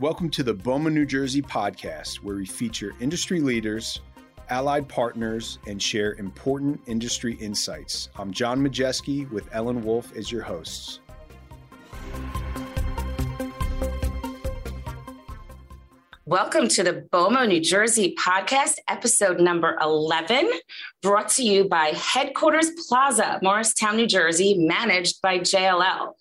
Welcome to the BOMA New Jersey podcast, where we feature industry leaders, allied partners, and share important industry insights. I'm John Majeski with Ellen Wolf as your hosts. Welcome to the BOMA New Jersey podcast, episode number 11, brought to you by Headquarters Plaza, Morristown, New Jersey, managed by JLL.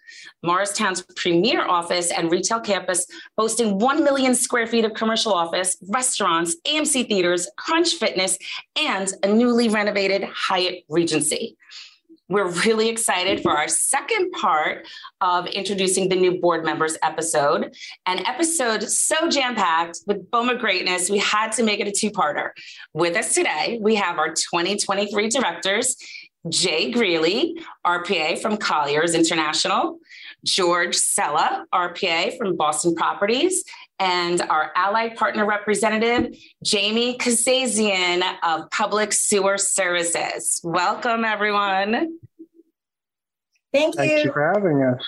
Morristown's premier office and retail campus, boasting 1 million square feet of commercial office, restaurants, AMC theaters, Crunch Fitness, and a newly renovated Hyatt Regency. We're really excited for our second part of introducing the new board members episode. An episode so jam packed with BOMA greatness, we had to make it a two parter. With us today, we have our 2023 directors, Jay Greeley, RPA from Colliers International, George Cella, RPA from Boston Properties, and our allied partner representative, Jamie Kazazian of Public Sewer Services. Welcome, everyone. Thank you. Thank you for having us.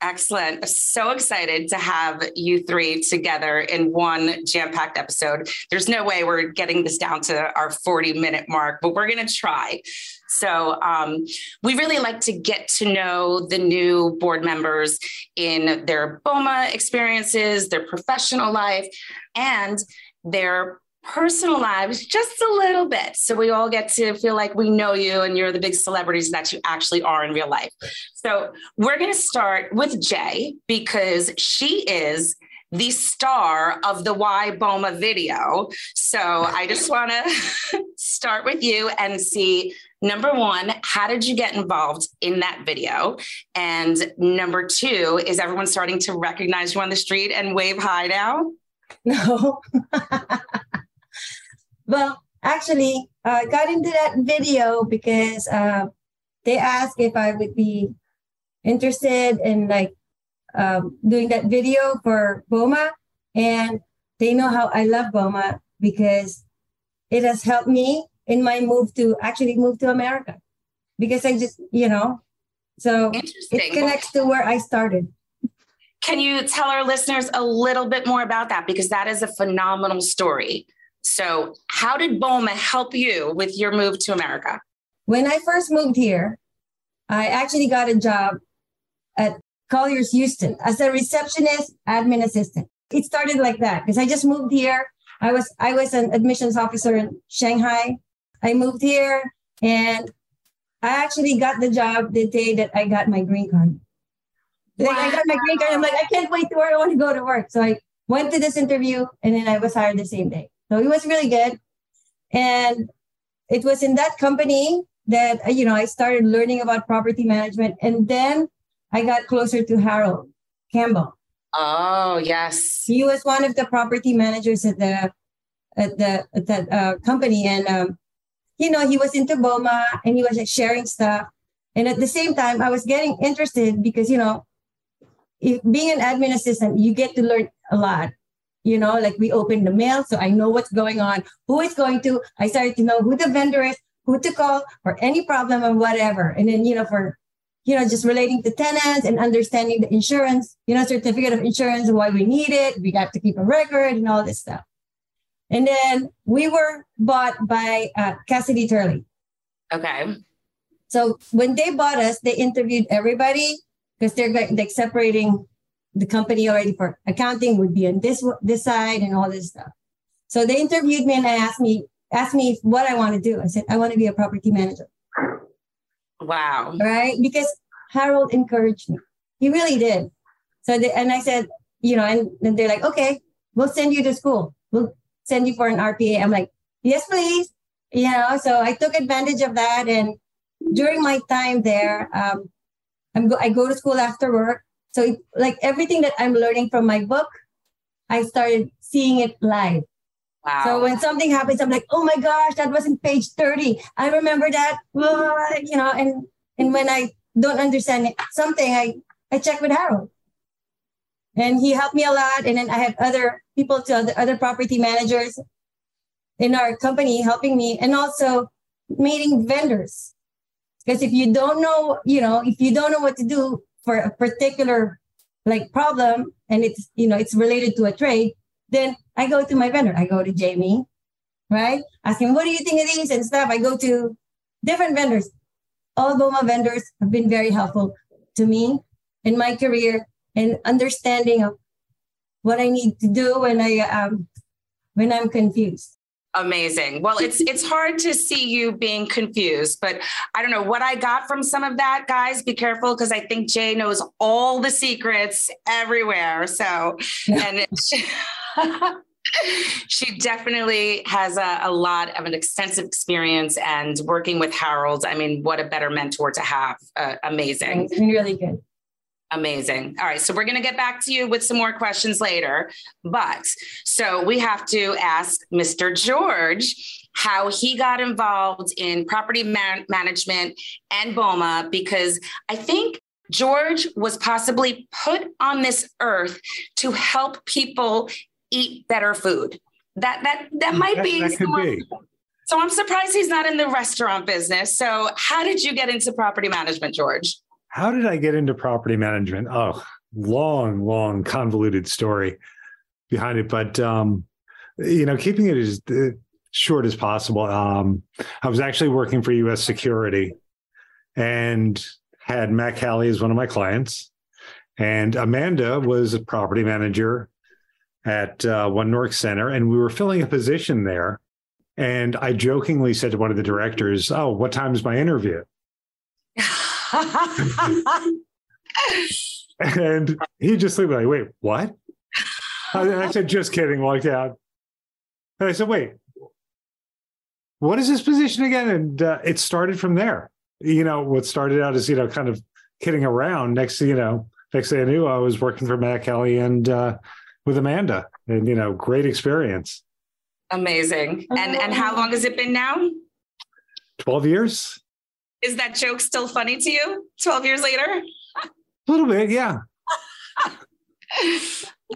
Excellent. So excited to have you three together in one jam packed episode. There's no way we're getting this down to our 40 minute mark, but we're going to try. So, um, we really like to get to know the new board members in their BOMA experiences, their professional life, and their personal lives just a little bit. So we all get to feel like we know you and you're the big celebrities that you actually are in real life. So we're going to start with Jay because she is the star of the Why Boma video. So I just want to start with you and see number one, how did you get involved in that video? And number two, is everyone starting to recognize you on the street and wave hi now? No. well, actually, I uh, got into that video because uh, they asked if I would be interested in like um, doing that video for Boma, and they know how I love Boma because it has helped me in my move to actually move to America because I just you know so it connects to where I started. Can you tell our listeners a little bit more about that because that is a phenomenal story. So, how did BOMA help you with your move to America? When I first moved here, I actually got a job at Colliers Houston as a receptionist, admin assistant. It started like that because I just moved here. I was I was an admissions officer in Shanghai. I moved here and I actually got the job the day that I got my green card. Wow. I got my green card. I'm like, I can't wait to where I want to go to work. So I went to this interview and then I was hired the same day. So it was really good. And it was in that company that, you know, I started learning about property management. And then I got closer to Harold Campbell. Oh, yes. He was one of the property managers at the at the at that uh, company. And, um, you know, he was into BOMA and he was like, sharing stuff. And at the same time, I was getting interested because, you know, if, being an admin assistant, you get to learn a lot you know, like we open the mail, so I know what's going on, who is going to. I started to know who the vendor is, who to call for any problem or whatever. And then, you know, for, you know, just relating to tenants and understanding the insurance, you know, certificate of insurance, why we need it. We got to keep a record and all this stuff. And then we were bought by uh, Cassidy Turley. Okay. So when they bought us, they interviewed everybody because they're like separating the company already for accounting would be on this this side and all this stuff. So they interviewed me and I asked me asked me what I want to do. I said I want to be a property manager. Wow. Right? Because Harold encouraged me. He really did. So they, and I said, you know, and, and they're like, okay, we'll send you to school. We'll send you for an RPA. I'm like, yes, please. You know, so I took advantage of that. And during my time there, um, I'm go- I go to school after work. So it, like everything that I'm learning from my book, I started seeing it live. Wow. So when something happens, I'm like, oh my gosh, that was in page 30. I remember that. You know, and and when I don't understand something, I, I check with Harold. And he helped me a lot. And then I have other people to other, other property managers in our company helping me and also meeting vendors. Because if you don't know, you know, if you don't know what to do, for a particular like problem and it's you know it's related to a trade, then I go to my vendor. I go to Jamie, right? Ask him, what do you think of these and stuff. I go to different vendors. All BOMA vendors have been very helpful to me in my career and understanding of what I need to do when I um when I'm confused. Amazing. Well, it's it's hard to see you being confused, but I don't know what I got from some of that, guys. Be careful because I think Jay knows all the secrets everywhere. So, and she, she definitely has a, a, lot of an extensive experience and working with Harold. I mean, what a better mentor to have. Uh, amazing. It's been really good. Amazing. All right. So we're going to get back to you with some more questions later. But so we have to ask Mr. George how he got involved in property man- management and BOMA, because I think George was possibly put on this earth to help people eat better food. That that that mm, might that, be. That could be. So I'm surprised he's not in the restaurant business. So how did you get into property management, George? How did I get into property management? Oh, long, long, convoluted story behind it. But um, you know, keeping it as uh, short as possible. Um, I was actually working for U.S. Security, and had Mack-Cali as one of my clients, and Amanda was a property manager at uh, One North Center, and we were filling a position there. And I jokingly said to one of the directors, "Oh, what time is my interview?" And he just looked like, wait, what? I said, just kidding, walked out. And I said, wait, what is this position again? And uh, it started from there. You know, what started out as, you know, kind of kidding around. Next, you know, next thing I knew, I was working for Mack-Cali and uh, with Amanda and, you know, great experience. Amazing. And and how long has it been now? 12 years. Is that joke still funny to you 12 years later? A little bit, yeah.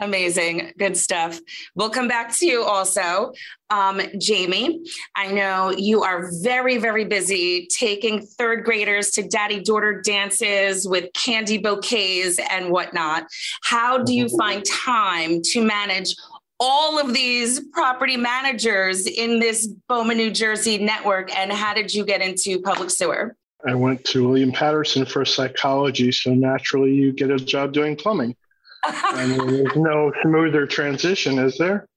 Amazing. Good stuff. We'll come back to you also. Um, Jamie, I know you are very, very busy taking third graders to daddy daughter dances with candy bouquets and whatnot. How do you find time to manage all of these property managers in this BOMA, New Jersey network. And how did you get into public sewer? I went to William Paterson for psychology. So naturally, you get a job doing plumbing. and there's no smoother transition, is there?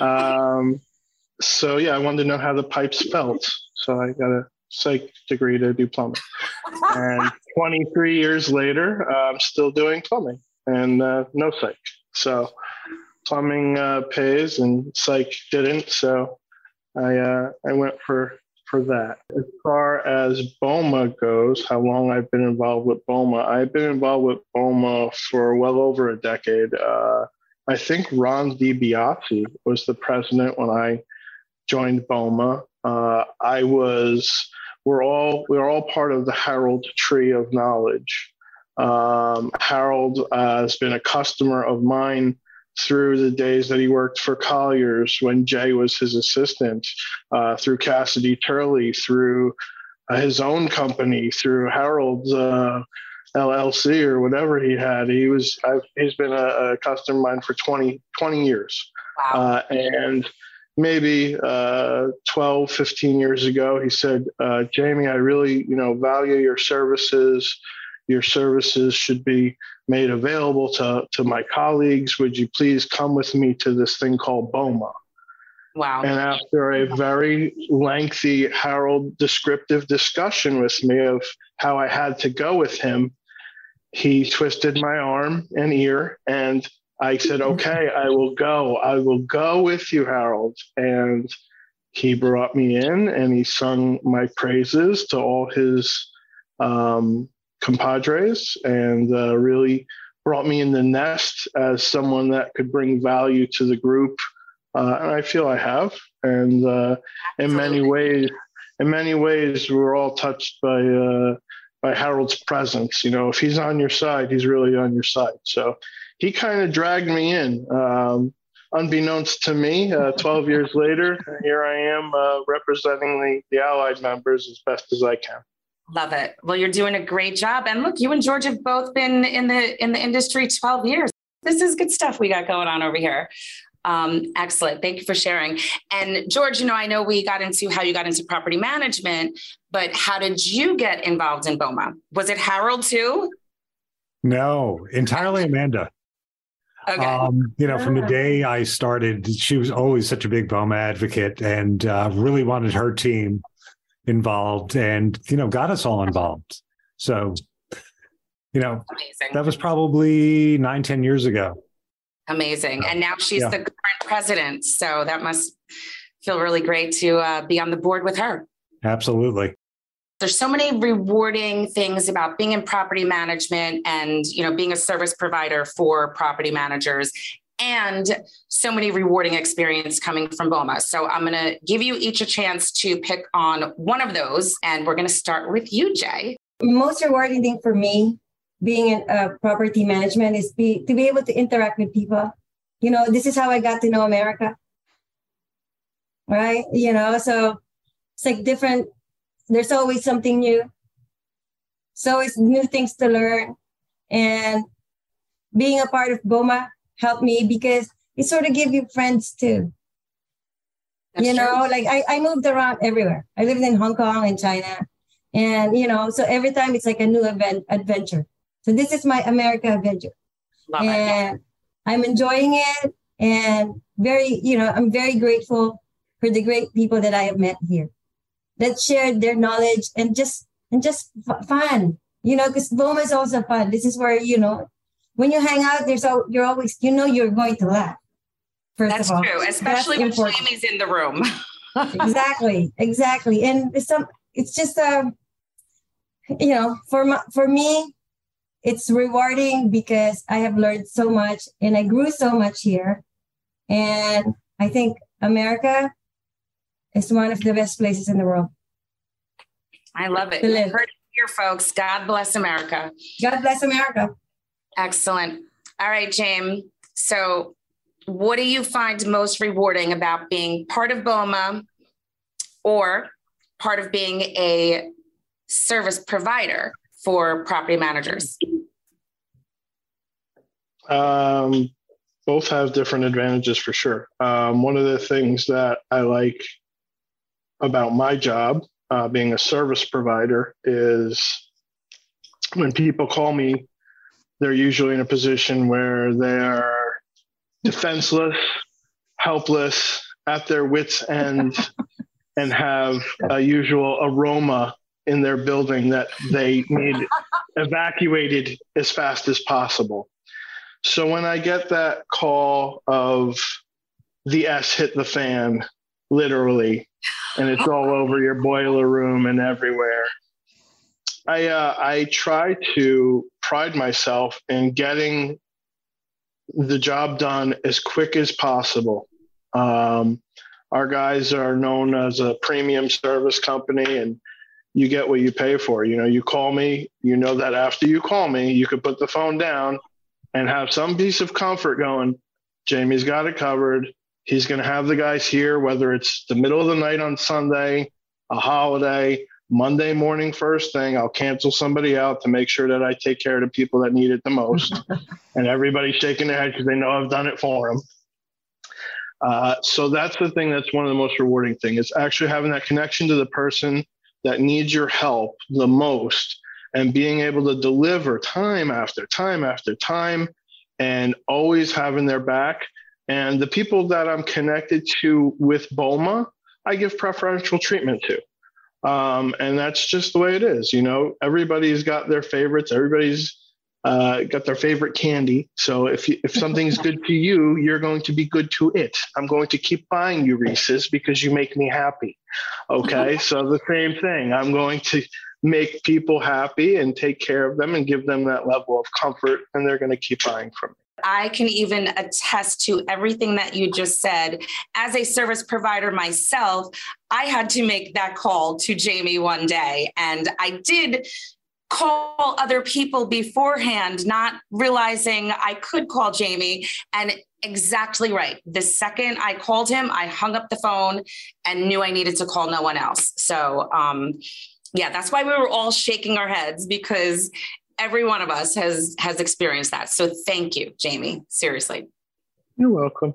Um, so, yeah, I wanted to know how the pipes felt. So I got a psych degree to do plumbing. And 23 years later, I'm still doing plumbing and uh, no psych. So, plumbing uh, pays and psych didn't. So I uh, I went for for that. As far as BOMA goes, how long I've been involved with BOMA, I've been involved with BOMA for well over a decade. Uh, I think Ron DiBiase was the president when I joined BOMA. Uh, I was we're all we're all part of the Harold Tree of Knowledge. Um, Harold uh, has been a customer of mine through the days that he worked for Colliers when Jay was his assistant, uh, through Cassidy Turley, through uh, his own company, through Harold's uh, LLC or whatever he had. He was I've, he's been a, a, customer of mine for 20, 20 years. Wow. Uh, and maybe uh, 12, 15 years ago, he said, uh, Jamie, I really, you know, value your services. Your services should be made available to, to my colleagues. Would you please come with me to this thing called BOMA? Wow. And after a very lengthy Harold descriptive discussion with me of how I had to go with him, he twisted my arm and ear and I said, okay, I will go. I will go with you, Harold. And he brought me in and he sung my praises to all his um, compadres and uh, really brought me in the nest as someone that could bring value to the group. Uh, and I feel I have. And uh, in many ways, in many ways, we're all touched by uh, by Harold's presence. You know, if he's on your side, he's really on your side. So he kind of dragged me in. Um, unbeknownst to me, uh, 12 years later, here I am uh, representing the, the Allied members as best as I can. Love it. Well, you're doing a great job. And look, you and George have both been in the in the industry 12 years. This is good stuff we got going on over here. Um, excellent. Thank you for sharing. And George, you know, I know we got into how you got into property management, but how did you get involved in BOMA? Was it Harold too? No, entirely Amanda. Okay. Um, you know, from the day I started, she was always such a big BOMA advocate and uh, really wanted her team involved and, you know, got us all involved. So, you know, Amazing. that was probably nine, ten years ago. Amazing. And now she's Yeah. the current president. So that must feel really great to uh, be on the board with her. Absolutely. There's so many rewarding things about being in property management and, you know, being a service provider for property managers and so many rewarding experience coming from BOMA. So I'm going to give you each a chance to pick on one of those. And we're going to start with you, Jay. most rewarding thing for me being in uh, property management is be to be able to interact with people you know this is how i got to know america right you know so it's like different there's always something new so it's new things to learn and being a part of boma helped me because it sort of give you friends too. That's you true. know like I, I moved around everywhere. I lived in hong kong and china. And you know so every time it's like a new event adventure. So this is my america adventure. Love it. and i'm enjoying it and very you know i'm very grateful for the great people that i have met here that shared their knowledge and just and just f- fun you know because boma is also fun. This is where you know when you hang out there's al- you're always you know you're going to laugh first That's of all true, especially when important. Jamie's in the room. exactly exactly and it's some it's just a you know for my, for me it's rewarding because i have learned so much and i grew so much here and i think america is one of the best places in the world I love it. To live. heard it here, folks. God bless America. god bless america Excellent. All right, James. So, what do you find most rewarding about being part of BOMA or part of being a service provider for property managers? Um, both have different advantages for sure. Um, one of the things that I like about my job, uh, being a service provider, is when people call me, they're usually in a position where they're defenseless, helpless, at their wits' end, and have a usual aroma in their building that they need evacuated as fast as possible. So when I get that call of the S hit the fan, literally, and it's all over your boiler room and everywhere, I uh, I try to pride myself in getting the job done as quick as possible. Um, our guys are known as a premium service company, and you get what you pay for. You know, you call me, you know that after you call me, you could put the phone down and have some piece of comfort going. Jamie's got it covered. He's going to have the guys here, whether it's the middle of the night on Sunday, a holiday, Monday morning, first thing. I'll cancel somebody out to make sure that I take care of the people that need it the most. and everybody's shaking their head because they know I've done it for them. Uh, so that's the thing that's one of the most rewarding things is actually having that connection to the person that needs your help the most and being able to deliver time after time after time and always having their back. And the people that I'm connected to with BOMA, I give preferential treatment to. Um, and that's just the way it is. You know, everybody's got their favorites. Everybody's uh, got their favorite candy. So if you, if something's good to you, you're going to be good to it. I'm going to keep buying you Reese's because you make me happy. Okay, so the same thing. I'm going to make people happy and take care of them and give them that level of comfort, and they're going to keep buying from me. I can even attest to everything that you just said. As a service provider myself, I had to make that call to Jamie one day, and I did call other people beforehand, not realizing I could call Jamie. And exactly right. The second I called him, I hung up the phone and knew I needed to call no one else. So, um, Yeah, that's why we were all shaking our heads because every one of us has has experienced that. So thank you, Jamie. Seriously. You're welcome.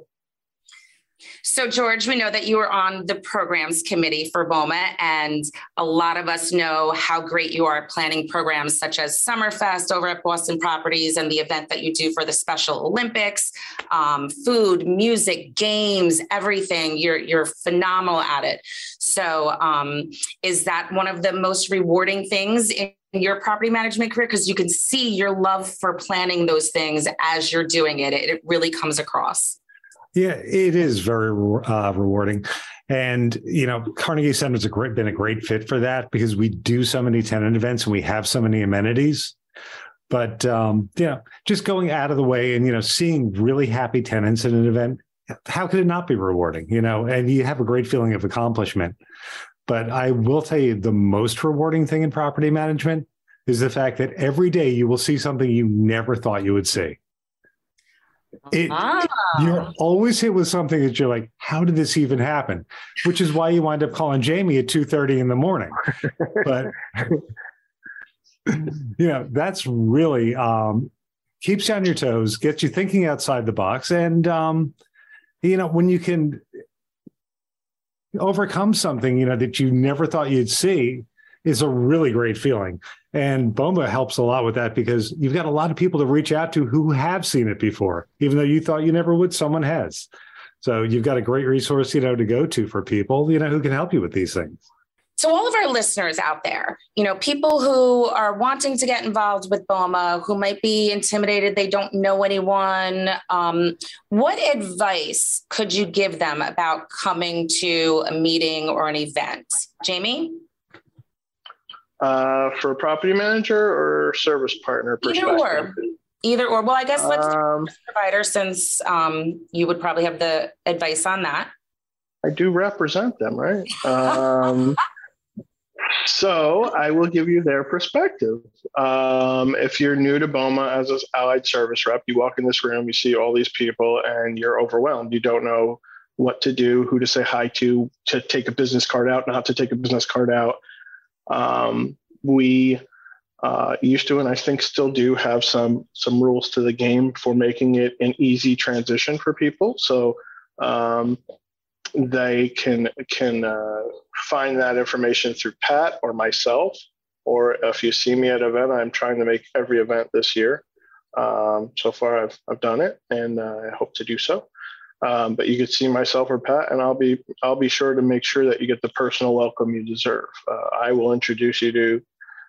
So, George, we know that you were on the programs committee for BOMA, and a lot of us know how great you are planning programs such as Summerfest over at Boston Properties and the event that you do for the Special Olympics, um, food, music, games, everything. You're you're phenomenal at it. So, um, is that one of the most rewarding things in your property management career because you can see your love for planning those things as you're doing it. It, really comes across. Yeah, it is very uh, rewarding. And, you know, Carnegie Center's a great, been a great fit for that because we do so many tenant events and we have so many amenities. But, um, you know, just going out of the way and, you know, seeing really happy tenants at an event, how could it not be rewarding, you know, and you have a great feeling of accomplishment. But I will tell you the most rewarding thing in property management is the fact that every day you will see something you never thought you would see. It, ah. You're always hit with something that you're like, how did this even happen? Which is why you wind up calling Jamie at 2:30 in the morning. but you know, that's really um, keeps you on your toes, gets you thinking outside the box. And um, you know, when you can overcome something, you know, that you never thought you'd see is a really great feeling. And BOMA helps a lot with that because you've got a lot of people to reach out to who have seen it before, even though you thought you never would, someone has. So you've got a great resource, you know, to go to for people, you know, who can help you with these things. So all of our listeners out there, you know, people who are wanting to get involved with BOMA, who might be intimidated, they don't know anyone. Um, what advice could you give them about coming to a meeting or an event? Jamie? Uh, for a property manager or service partner Either or. Either or. Well, I guess let's um, provider since um, you would probably have the advice on that. I do represent them, right? Um, so I will give you their perspective. Um, if you're new to BOMA as an allied service rep, you walk in this room, you see all these people, and you're overwhelmed. You don't know what to do, who to say hi to, to take a business card out, not to take a business card out. Um, we uh, used to, and I think still do, have some some rules to the game for making it an easy transition for people. So um, they can can uh, find that information through Pat or myself, or if you see me at an event, I'm trying to make every event this year. Um, so far, I've I've done it, and uh, I hope to do so. Um, but you could see myself or Pat, and I'll be I'll be sure to make sure that you get the personal welcome you deserve. Uh, I will introduce you to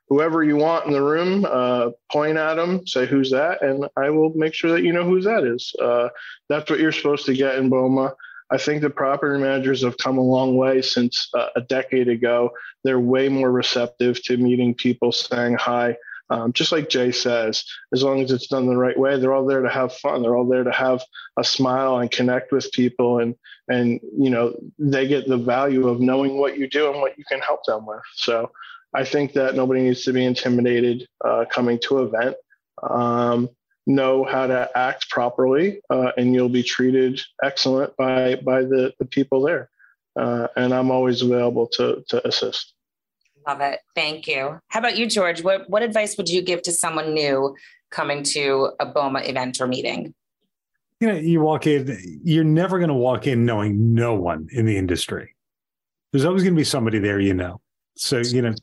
whoever you want in the room. Uh, point at them, say who's that, and I will make sure that you know who that is. Uh, that's what you're supposed to get in BOMA. I think the property managers have come a long way since uh, a decade ago. They're way more receptive to meeting people, saying hi. Um, just like Jay says, as long as it's done the right way, they're all there to have fun. They're all there to have a smile and connect with people, and and you know they get the value of knowing what you do and what you can help them with. So I think that nobody needs to be intimidated uh, coming to event. Um, know how to act properly, uh, and you'll be treated excellent by by the, the people there. Uh, and I'm always available to to assist. Love it. Thank you. How about you, George? What, what advice would you give to someone new coming to a BOMA event or meeting? You know, you walk in, you're never going to walk in knowing no one in the industry. There's always going to be somebody there you know. So, you know,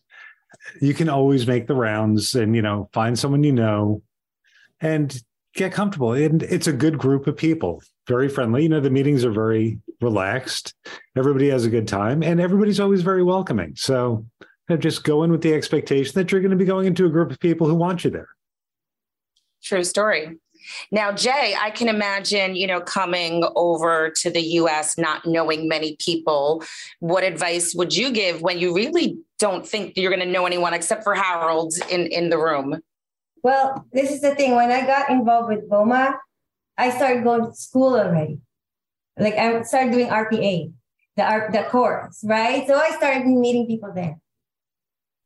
you can always make the rounds and, you know, find someone you know and get comfortable. And it's a good group of people, very friendly. You know, the meetings are very relaxed. Everybody has a good time and everybody's always very welcoming. So, just go in with the expectation that you're going to be going into a group of people who want you there. True story. Now, Jay, I can imagine, you know, coming over to the US, not knowing many people. What advice would you give when you really don't think you're going to know anyone except for Harold in, in the room? Well, this is the thing. When I got involved with BOMA, I started going to school already. Like I started doing RPA, the art, the course, right? So I started meeting people there.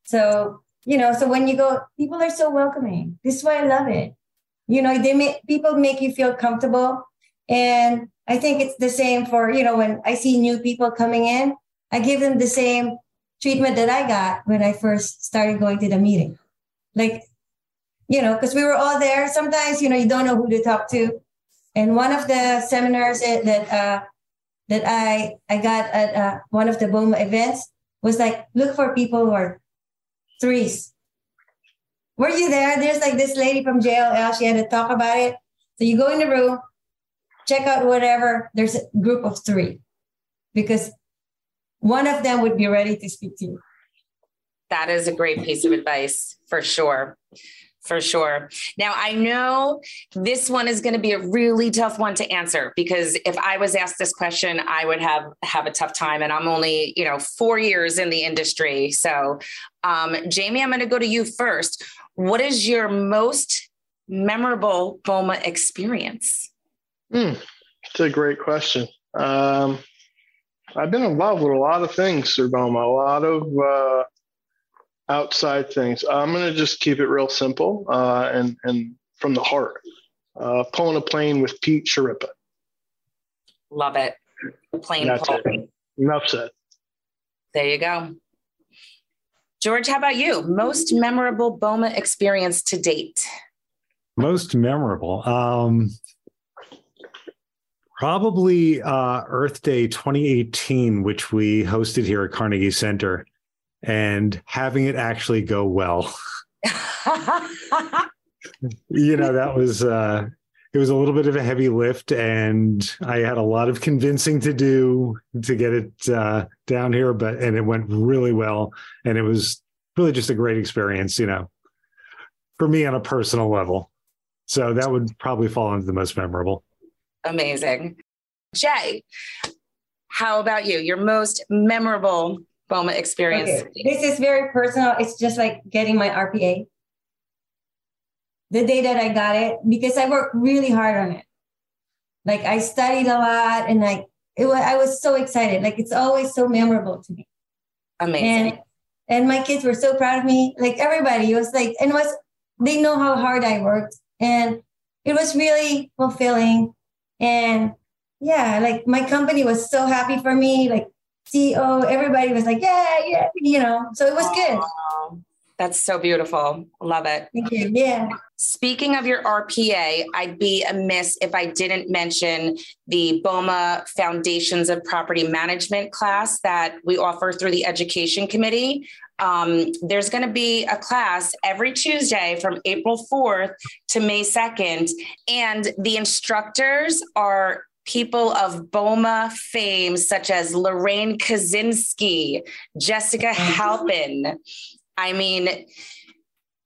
So, you know, so when you go, people are so welcoming. This is why I love it. You know, they make people make you feel comfortable. And I think it's the same for, you know, when I see new people coming in, I give them the same treatment that I got when I first started going to the meeting. Like, you know, because we were all there. Sometimes, you know, you don't know who to talk to. And one of the seminars that uh, that I I got at uh, one of the BOMA events was like, look for people who are threes. Were you there? There's like this lady from JLL. She had to talk about it. So you go in the room, check out whatever. There's a group of three because one of them would be ready to speak to you. That is a great piece of advice for sure. For sure. Now, I know this one is going to be a really tough one to answer because if I was asked this question, I would have have a tough time. And I'm only, you know, four years in the industry. So, um, Jamie, I'm going to go to you first. What is your most memorable BOMA experience? Mm, it's a great question. Um, I've been involved with a lot of things through BOMA, a lot of uh, outside things. I'm going to just keep it real simple uh, and, and from the heart. Uh, pulling a plane with Pete Sharippa. Love it. Plane That's It. Enough said. There you go. George, how about you? Most memorable BOMA experience to date? Most memorable. Um, probably uh, Earth Day 2018, which we hosted here at Carnegie Center, and having it actually go well. you know, that was uh, it was a little bit of a heavy lift, and I had a lot of convincing to do to get it uh, down here, but and it went really well, and it was really just a great experience, you know, for me on a personal level. So that would probably fall into the most memorable. Amazing. Jay, how about you? Your most memorable BOMA experience? Okay. This is very personal. It's just like getting my RPA. The day that I got it, because I worked really hard on it. Like I studied a lot and like it was I was so excited. Like it's always so memorable to me. Amazing. And, and my kids were so proud of me. Like everybody was like, and was they know how hard I worked. And it was really fulfilling and yeah, like my company was so happy for me. Like CEO, everybody was like, yeah, yeah, you know. So it was good. That's so beautiful. Love it. Thank you. Yeah. Speaking of your RPA, I'd be amiss if I didn't mention the BOMA Foundations of Property Management class that we offer through the Education Committee. Um, there's going to be a class every Tuesday from April 4th to May 2nd, and the instructors are people of BOMA fame, such as Lorraine Kaczynski, Jessica mm-hmm. Halpin. I mean,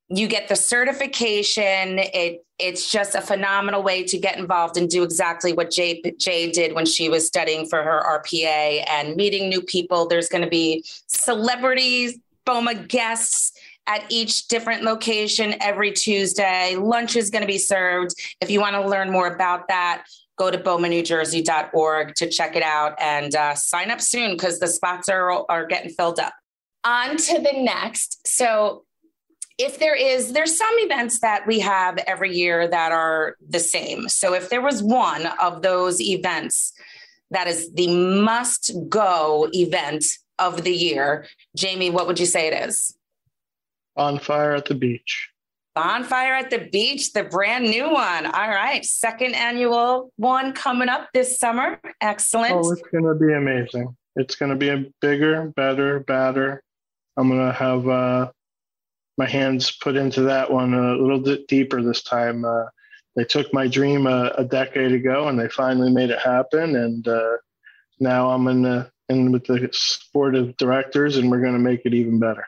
you get the certification. It it's just a phenomenal way to get involved and do exactly what Jay, Jay did when she was studying for her RPA and meeting new people. There's going to be celebrities, BOMA guests at each different location every Tuesday. Lunch is going to be served. If you want to learn more about that, go to bomanewjersey.org to check it out and uh, sign up soon because the spots are, are getting filled up. On to the next. So, if there is, there's some events that we have every year that are the same. So, if there was one of those events that is the must go event of the year, Jamie, what would you say it is? Bonfire at the beach. Bonfire at the Beach, the brand new one. All right. Second annual one coming up this summer. Excellent. Oh, it's going to be amazing. It's going to be a bigger, better, badder. I'm going to have uh, my hands put into that one a little bit deeper this time. Uh, they took my dream a, a, decade ago and they finally made it happen. And uh, now I'm in, the, in with the board of directors and we're going to make it even better.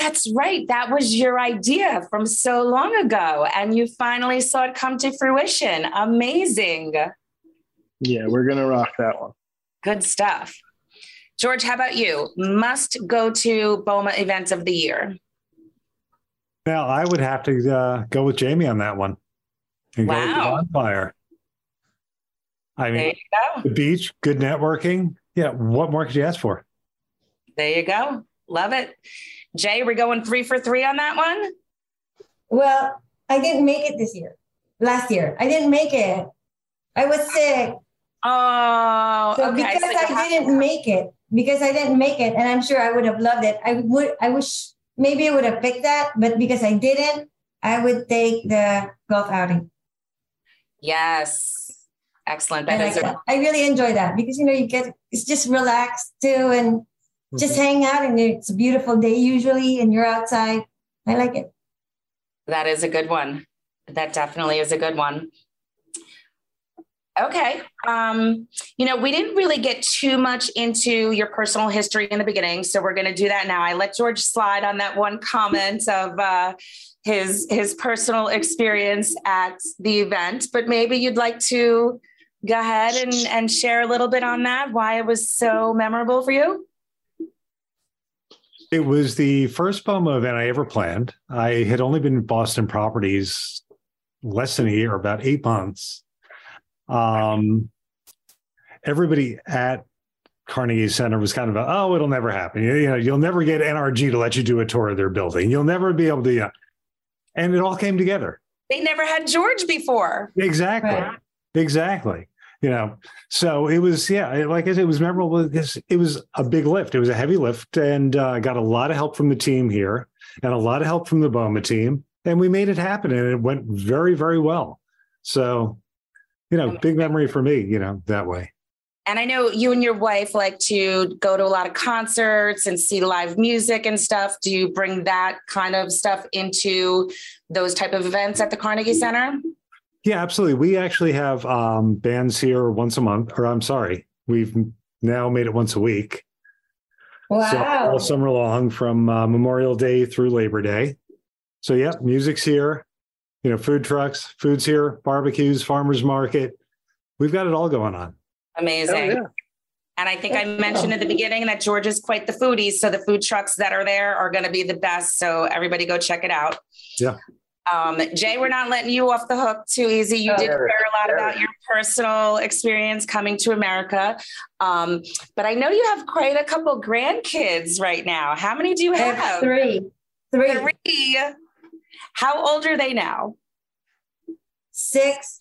That's right. That was your idea from so long ago. And you finally saw it come to fruition. Amazing. Yeah, we're going to rock that one. Good stuff. George, how about you? Must go to BOMA events of the year. Well, I would have to uh, go with Jamie on that one. And wow. bonfire. I mean, the beach, good networking. Yeah. What more could you ask for? There you go. Love it. Jay, we're going three for three on that one. Well, I didn't make it this year. Last year, I didn't make it. I was sick. Oh, so okay. because so I didn't make it, because I didn't make it, and I'm sure I would have loved it. I would. I wish maybe I would have picked that, but because I didn't, I would take the golf outing. Yes. Excellent. I, really enjoy that because you know you get it's just relaxed too and just mm-hmm. hang out and it's a beautiful day usually and you're outside. I like it. That is a good one. That definitely is a good one. Okay. Um, you know, we didn't really get too much into your personal history in the beginning, so we're going to do that now. I let George slide on that one comment of uh, his his personal experience at the event, but maybe you'd like to go ahead and, and share a little bit on that, why it was so memorable for you. It was the first BOMA event I ever planned. I had only been in Boston Properties less than a year, about eight months. Um, everybody at Carnegie Center was kind of, a, oh, it'll never happen. You, you, know, you'll never get NRG to let you do a tour of their building. You'll never be able to, you know. and it all came together. They never had George before. Exactly. Right. Exactly. You know, so it was, yeah, like I said, it was memorable because it was a big lift. It was a heavy lift and uh, got a lot of help from the team here and a lot of help from the BOMA team. And we made it happen and it went very, very well. So you know, big memory for me, you know, that way. And I know you and your wife like to go to a lot of concerts and see live music and stuff. Do you bring that kind of stuff into those type of events at the Carnegie Center? Yeah, absolutely. We actually have um, bands here once a month, or I'm sorry, we've now made it once a week. Wow. So all summer long from uh, Memorial Day through Labor Day. So, yeah, music's here you know, food trucks, food's here, barbecues, farmers market. We've got it all going on. Amazing. Oh, yeah. And I think I mentioned at the beginning that George is quite the foodie. So the food trucks that are there are going to be the best. So everybody go check it out. Yeah. Um, Jay, we're not letting you off the hook too easy. You did share a lot about your personal experience coming to America. Um, but I know you have quite a couple grandkids right now. How many do you have? have three. Three. Three. How old are they now? Six,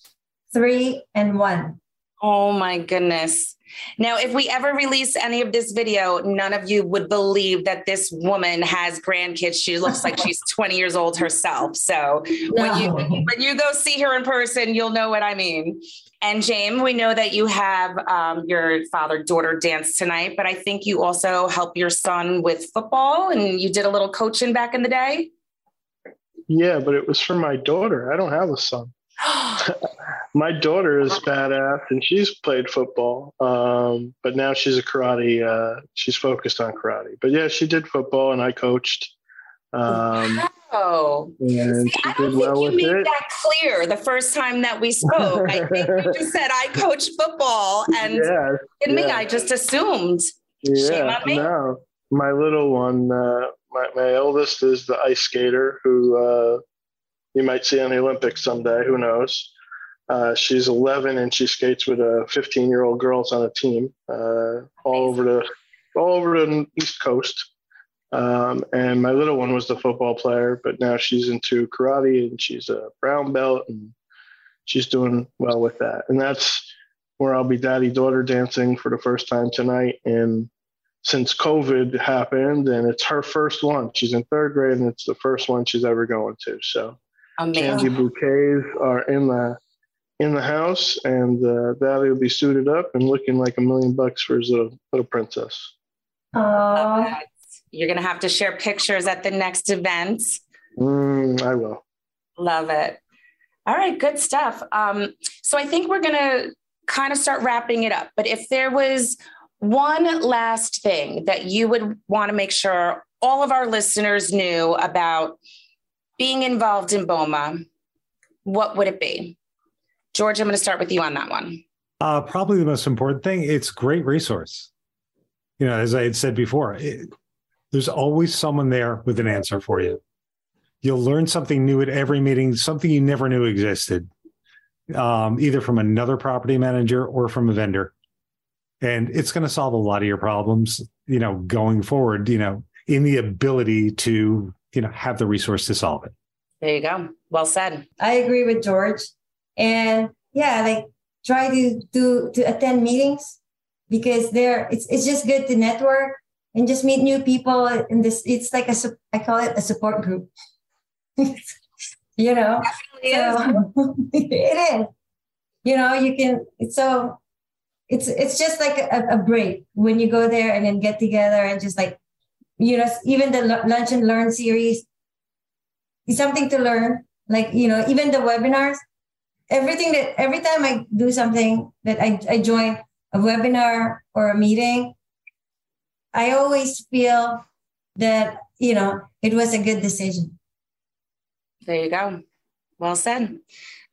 three, and one. Oh my goodness. Now, if we ever release any of this video, none of you would believe that this woman has grandkids. She looks like she's 20 years old herself. So no. when you when you go see her in person, you'll know what I mean. And James, we know that you have um, your father daughter dance tonight, but I think you also help your son with football, and you did a little coaching back in the day. Yeah, but it was for my daughter. I don't have a son. my daughter is badass and she's played football. Um, but now she's a karate. Uh, she's focused on karate. But yeah, she did football and I coached. Um, oh, and See, she did well with made it. that clear the first time that we spoke. I think you just said I coach football, and yeah, in yeah. me, I just assumed. Yeah, no, my little one. Uh, my, my eldest is the ice skater who uh, you might see on the Olympics someday. Who knows? Uh, she's 11 and she skates with a 15 year old girls on a team uh, all over the all over the East Coast. Um, and my little one was the football player, but now she's into karate and she's a brown belt and she's doing well with that. And that's where I'll be daddy daughter dancing for the first time tonight. And since COVID happened, and it's her first one. She's in third grade, and it's the first one she's ever going to. So, Amazing. candy bouquets are in the in the house, and uh, Daddy will be suited up and looking like a million bucks for his little, little princess. Oh, you're gonna have to share pictures at the next event. Mm, I will. Love it. All right, good stuff. Um, so I think we're gonna kind of start wrapping it up. But if there was one last thing that you would want to make sure all of our listeners knew about being involved in BOMA, what would it be? George, I'm going to start with you on that one. Uh, probably the most important thing, it's great resource. You know, as I had said before, it, there's always someone there with an answer for you. You'll learn something new at every meeting, something you never knew existed, um, either from another property manager or from a vendor and it's going to solve a lot of your problems you know going forward you know in the ability to you know have the resource to solve it there you go well said i agree with george and yeah like try to do to attend meetings because there it's it's just good to network and just meet new people and this it's like a I call it a support group. you know, so, it is. You know, you can. It's so. It's it's just like a, a break when you go there and then get together and just like, you know, even the lunch and learn series. Is something to learn. Like you know, even the webinars. Everything that every time I do something that I I join a webinar or a meeting, I always feel that you know it was a good decision. There you go. Well said.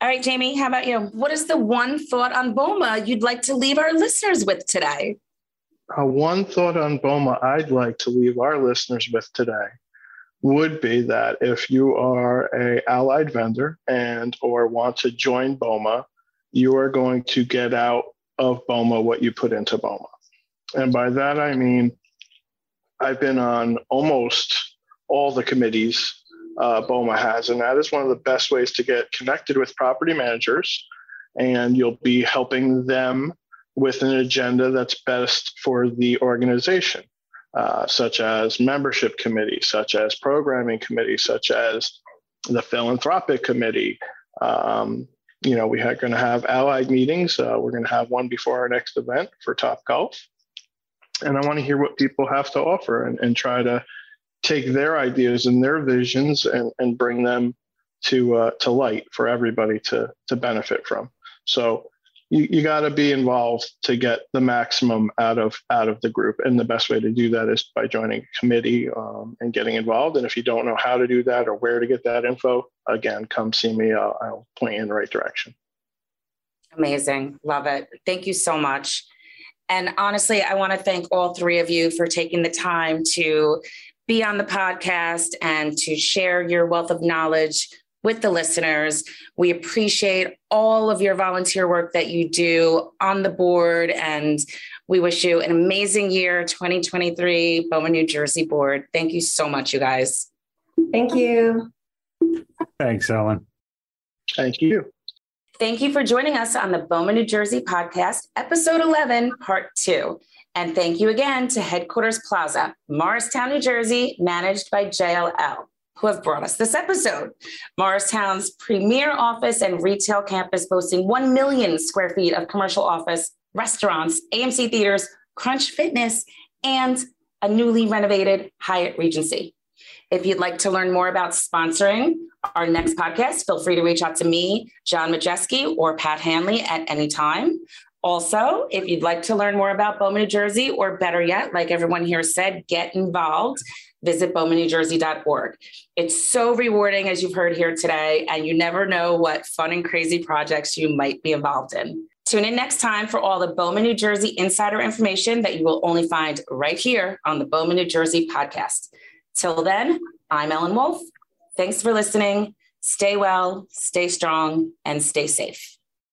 All right, Jamie, how about you? What is the one thought on BOMA you'd like to leave our listeners with today? Uh, one thought on BOMA I'd like to leave our listeners with today would be that if you are a allied vendor and or want to join BOMA, you are going to get out of BOMA what you put into BOMA. And by that I mean I've been on almost all the committees uh, BOMA has. And that is one of the best ways to get connected with property managers. And you'll be helping them with an agenda that's best for the organization, uh, such as membership committee, such as programming committee, such as the philanthropic committee. Um, you know, we are going to have allied meetings. Uh, we're going to have one before our next event for Topgolf. And I want to hear what people have to offer and, and try to take their ideas and their visions and, and bring them to uh, to light for everybody to to benefit from. So you, you got to be involved to get the maximum out of out of the group, and the best way to do that is by joining a committee um, and getting involved. And if you don't know how to do that or where to get that info, again, come see me. I'll, I'll point you in the right direction. Amazing, love it. Thank you so much. And honestly, I want to thank all three of you for taking the time to be on the podcast and to share your wealth of knowledge with the listeners. We appreciate all of your volunteer work that you do on the board, and we wish you an amazing year 2023, BOMA New Jersey Board. Thank you so much, you guys. Thank you. Thanks, Ellen. Thank you. Thank you for joining us on the BOMA New Jersey podcast, episode 11, part two. And thank you again to Headquarters Plaza, Morristown, New Jersey, managed by JLL, who have brought us this episode. Morristown's premier office and retail campus boasting 1 million square feet of commercial office, restaurants, AMC theaters, Crunch Fitness, and a newly renovated Hyatt Regency. If you'd like to learn more about sponsoring our next podcast, feel free to reach out to me, John Majeski, or Pat Hanley at any time. Also, if you'd like to learn more about BOMA, New Jersey, or better yet, like everyone here said, get involved, visit bomanewjersey.org. It's so rewarding, as you've heard here today, and you never know what fun and crazy projects you might be involved in. Tune in next time for all the BOMA, New Jersey insider information that you will only find right here on the BOMA, New Jersey podcast. Till then, I'm Ellen Wolf. Thanks for listening. Stay well, stay strong, and stay safe.